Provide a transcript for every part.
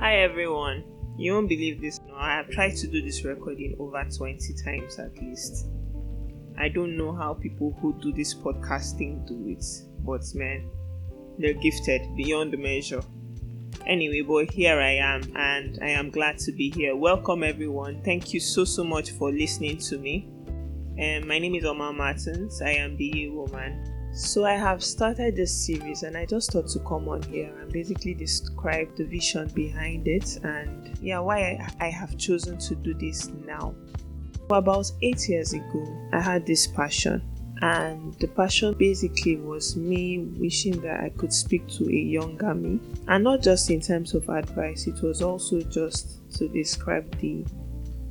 Hi everyone. You won't believe this. No, I have tried to do this recording over 20 times at least. I don't know how people who do this podcasting do it, but man, they're gifted beyond measure. Anyway, boy, here I am, and I am glad to be here. Welcome, everyone. Thank you so so much for listening to me. Um, my name is Omar Martins. I am the woman. So I have started this series, and I just thought to come on here and basically describe the vision behind it, and yeah, why I, have chosen to do this now. About eight years ago, I had this passion and the passion basically was me wishing that I could speak to a younger me, and not just in terms of advice. It was also just to describe the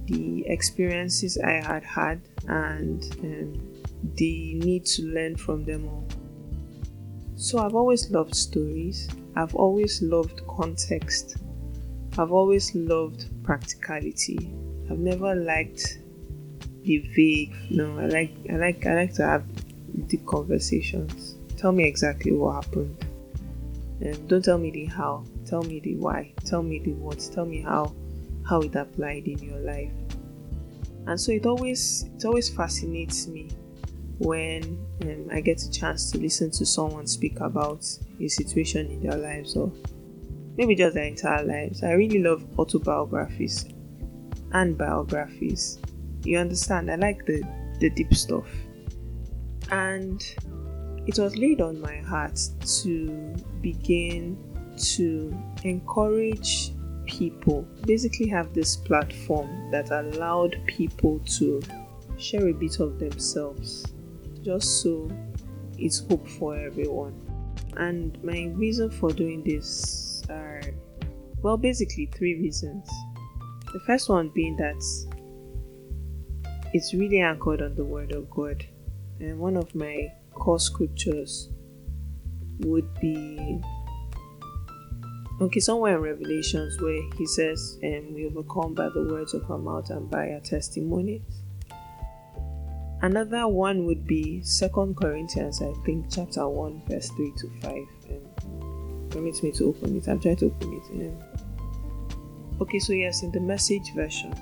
the experiences I had had and um, the need to learn from them all. So I've always loved stories. I've always loved context. I've always loved practicality. I've never liked the vague. No, I like I like I like to have deep conversations. Tell me exactly what happened. And don't tell me the how. Tell me the why. Tell me the what. Tell me how how it applied in your life. And so it always it always fascinates me when um, I get a chance to listen to someone speak about a situation in their lives or maybe just their entire lives. I really love autobiographies and biographies you understand? I like the, the deep stuff. And it was laid on my heart to begin to encourage people, basically, have this platform that allowed people to share a bit of themselves, just so it's hope for everyone. And my reason for doing this are, well, basically, three reasons. The first one being that it's really anchored on the Word of God. And one of my core scriptures would be okay, somewhere in Revelations where he says, and um, we overcome by the words of our mouth and by our testimonies. Another one would be Second Corinthians, I think, chapter 1, verse 3 to 5. Um, permit me to open it. I'm trying to open it. Um, okay, so yes, in the message version,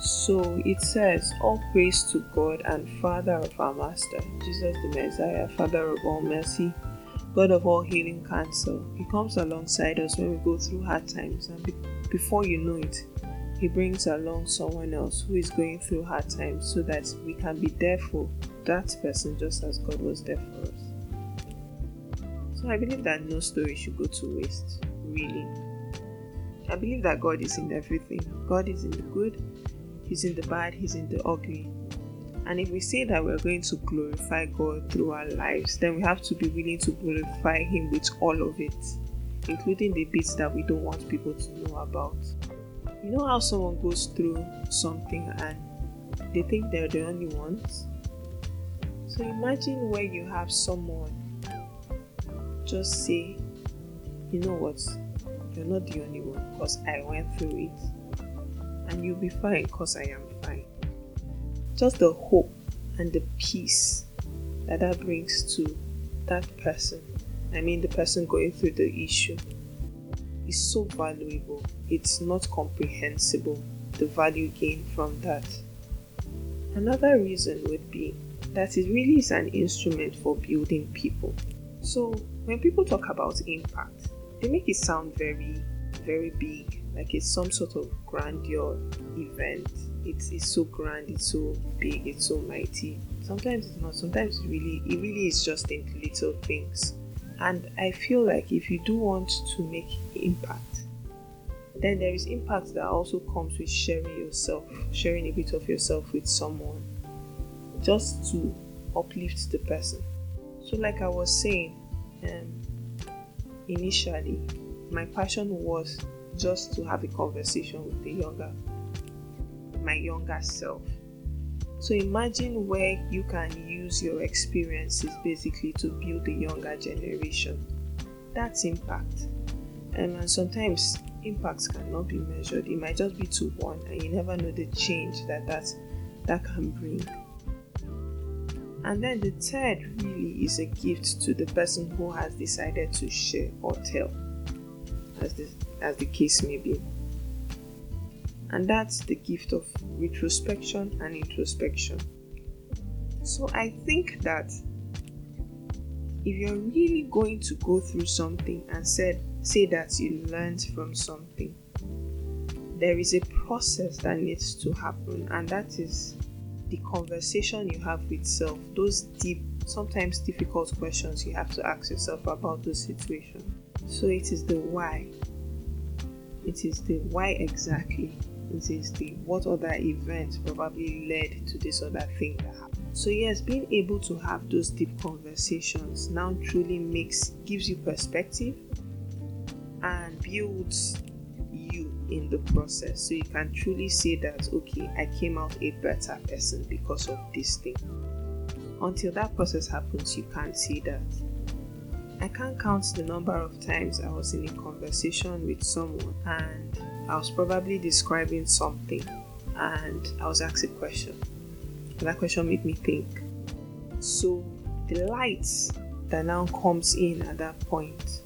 so it says, All praise to God and Father of our Master, Jesus the Messiah, Father of all mercy, God of all healing counsel. He comes alongside us when we go through hard times, and be- before you know it, He brings along someone else who is going through hard times so that we can be there for that person just as God was there for us. So I believe that no story should go to waste, really. I believe that God is in everything. God is in the good, He's in the bad, He's in the ugly. And if we say that we're going to glorify God through our lives, then we have to be willing to glorify Him with all of it, including the bits that we don't want people to know about. You know how someone goes through something and they think they're the only ones? So imagine where you have someone just say, you know what, you're not the only one because I went through it and you'll be fine because I am fine. Just the hope and the peace that that brings to that person, I mean, the person going through the issue, is so valuable. It's not comprehensible, the value gained from that. Another reason would be that it really is an instrument for building people. So, when people talk about impact, they make it sound very, very big like it's some sort of grandeur event. It's, it's so grand, it's so big, it's so mighty. Sometimes it's not. Sometimes it really, it really is just in little things. And I feel like if you do want to make impact, then there is impact that also comes with sharing yourself, sharing a bit of yourself with someone, just to uplift the person. So, like I was saying, um, initially, my passion was just to have a conversation with the younger, my younger self. So imagine where you can use your experiences basically to build the younger generation. That's impact. Um, and sometimes impacts cannot be measured. It might just be to one, and you never know the change that that, that can bring. And then the third really is a gift to the person who has decided to share or tell. as the as the case may be. And that's the gift of retrospection and introspection. So I think that if you're really going to go through something and said say that you learned from something, there is a process that needs to happen, and that is the conversation you have with self, those deep, sometimes difficult questions you have to ask yourself about those situations. So it is the why. It is the why exactly. It is the what other event probably led to this other thing that happened. So yes, being able to have those deep conversations now truly makes gives you perspective and builds you in the process. So you can truly say that okay, I came out a better person because of this thing. Until that process happens, you can't see that. I can't count the number of times I was in a conversation with someone and I was probably describing something and I was asked a question And that question made me think. So the light that now comes in at that point,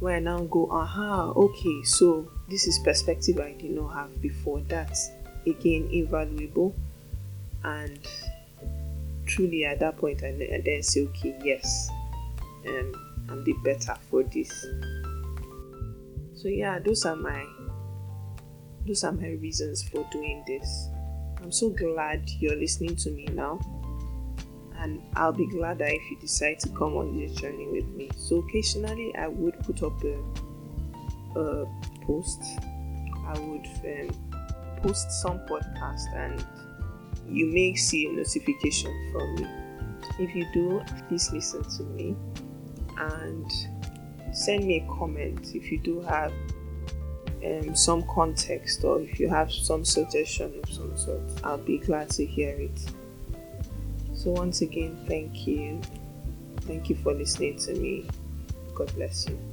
where I now go, aha, okay, so this is perspective I did not have before. That's again invaluable, and truly at that point, I, then say, okay, yes, um, I'm the better for this. So yeah, those are my those are my reasons for doing this. I'm so glad you're listening to me now. And I'll be glad if you decide to come on this journey with me. So occasionally I would put up a, a post. I would um, post some podcast and you may see a notification from me. If you do, please listen to me and send me a comment if you do have um, some context or if you have some suggestion of some sort, I'll be glad to hear it. So, once again, thank you. Thank you for listening to me. God bless you.